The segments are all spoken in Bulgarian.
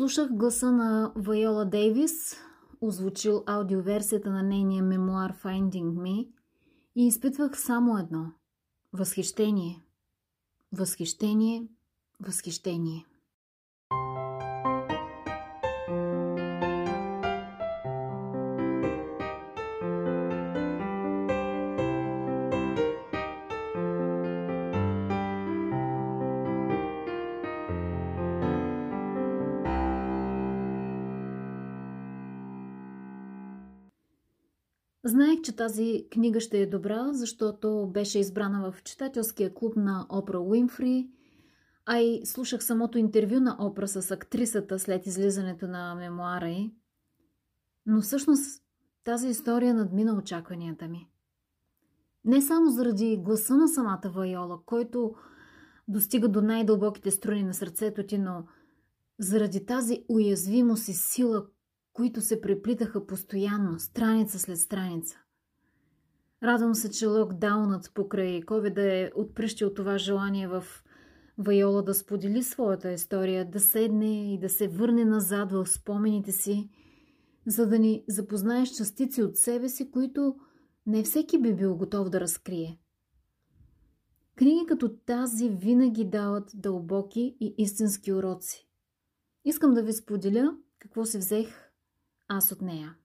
Слушах гласа на Вайола Дейвис, озвучил аудиоверсията на нейния мемуар Finding Me и изпитвах само едно – възхищение. Възхищение, възхищение. Знаех, че тази книга ще е добра, защото беше избрана в читателския клуб на Опра Уинфри, а и слушах самото интервю на Опра с актрисата след излизането на мемуара й. Но всъщност тази история надмина очакванията ми. Не само заради гласа на самата Вайола, който достига до най-дълбоките струни на сърцето ти, но заради тази уязвимост и сила, които се преплитаха постоянно, страница след страница. Радвам се, че локдаунът покрай COVID е отприщил това желание в Вайола да сподели своята история, да седне и да се върне назад в спомените си, за да ни запознаеш частици от себе си, които не всеки би бил готов да разкрие. Книги като тази винаги дават дълбоки и истински уроци. Искам да ви споделя какво си взех аз от нея.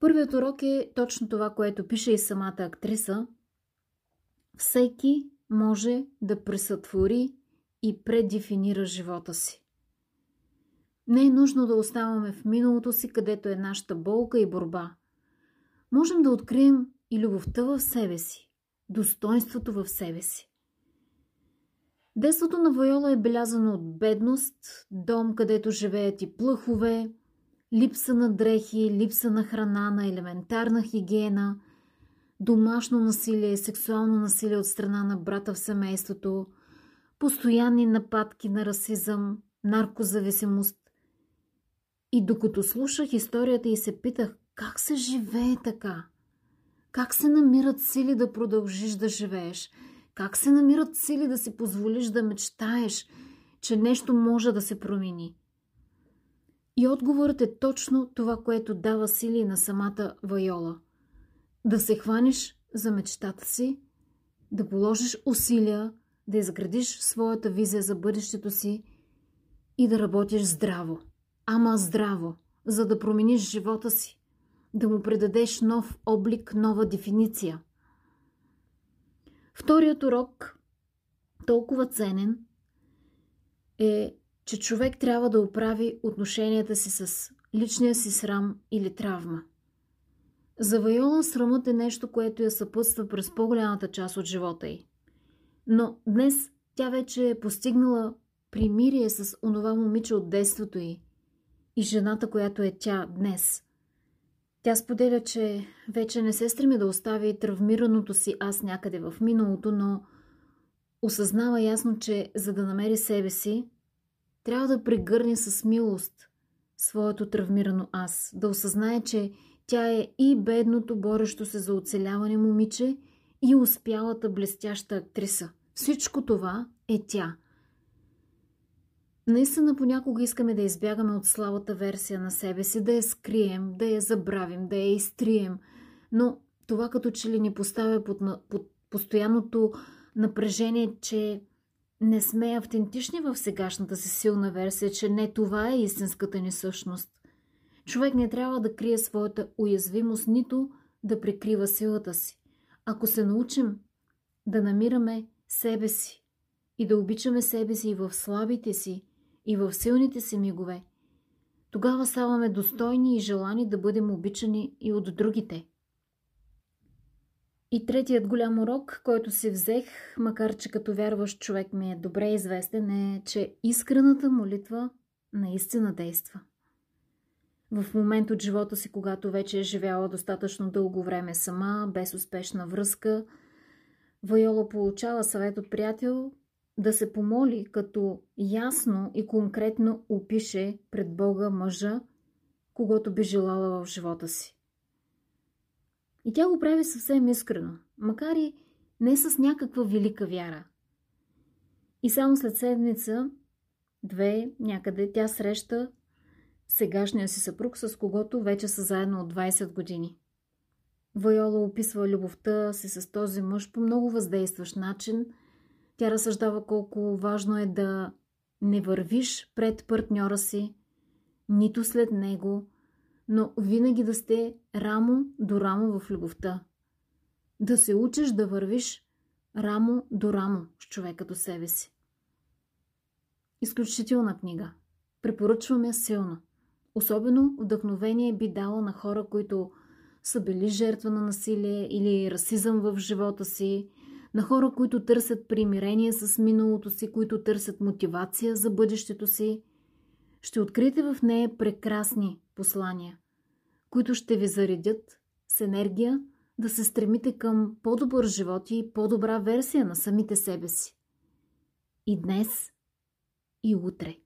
Първият урок е точно това, което пише и самата актриса. Всеки може да пресътвори и предефинира живота си. Не е нужно да оставаме в миналото си, където е нашата болка и борба. Можем да открием и любовта в себе си, достоинството в себе си. Детството на Вайола е белязано от бедност, дом, където живеят и плъхове, липса на дрехи, липса на храна, на елементарна хигиена, домашно насилие, сексуално насилие от страна на брата в семейството, постоянни нападки на расизъм, наркозависимост. И докато слушах историята и се питах как се живее така, как се намират сили да продължиш да живееш, как се намират сили да си позволиш да мечтаеш, че нещо може да се промени – и отговорът е точно това, което дава сили на самата Вайола. Да се хванеш за мечтата си, да положиш усилия, да изградиш своята визия за бъдещето си и да работиш здраво. Ама здраво, за да промениш живота си, да му предадеш нов облик, нова дефиниция. Вторият урок, толкова ценен, е че човек трябва да оправи отношенията си с личния си срам или травма. За Вайола срамът е нещо, което я съпътства през по-голямата част от живота й. Но днес тя вече е постигнала примирие с онова момиче от детството й и жената, която е тя днес. Тя споделя, че вече не се стреми да остави травмираното си аз някъде в миналото, но осъзнава ясно, че за да намери себе си, трябва да прегърне с милост своето травмирано аз, да осъзнае, че тя е и бедното, борещо се за оцеляване момиче, и успялата блестяща актриса. Всичко това е тя. Наистина понякога искаме да избягаме от слабата версия на себе си, да я скрием, да я забравим, да я изтрием, но това като че ли ни поставя под, под постоянното напрежение, че не сме автентични в сегашната си силна версия, че не това е истинската ни същност. Човек не трябва да крие своята уязвимост, нито да прикрива силата си. Ако се научим да намираме себе си и да обичаме себе си и в слабите си, и в силните си мигове, тогава ставаме достойни и желани да бъдем обичани и от другите – и третият голям урок, който си взех, макар че като вярващ човек ми е добре известен, е, че искрената молитва наистина действа. В момент от живота си, когато вече е живяла достатъчно дълго време сама, без успешна връзка, Вайола получава съвет от приятел да се помоли, като ясно и конкретно опише пред Бога мъжа, когато би желала в живота си. И тя го прави съвсем искрено, макар и не с някаква велика вяра. И само след седмица две, някъде тя среща сегашния си съпруг, с когото вече са заедно от 20 години. Вайола описва любовта си с този мъж по много въздействащ начин. Тя разсъждава колко важно е да не вървиш пред партньора си, нито след него, но винаги да сте рамо до рамо в любовта. Да се учиш да вървиш рамо до рамо с човека до себе си. Изключителна книга. Препоръчвам я силно. Особено вдъхновение би дала на хора, които са били жертва на насилие или расизъм в живота си, на хора, които търсят примирение с миналото си, които търсят мотивация за бъдещето си. Ще откриете в нея прекрасни послания, които ще ви заредят с енергия да се стремите към по-добър живот и по-добра версия на самите себе си. И днес, и утре.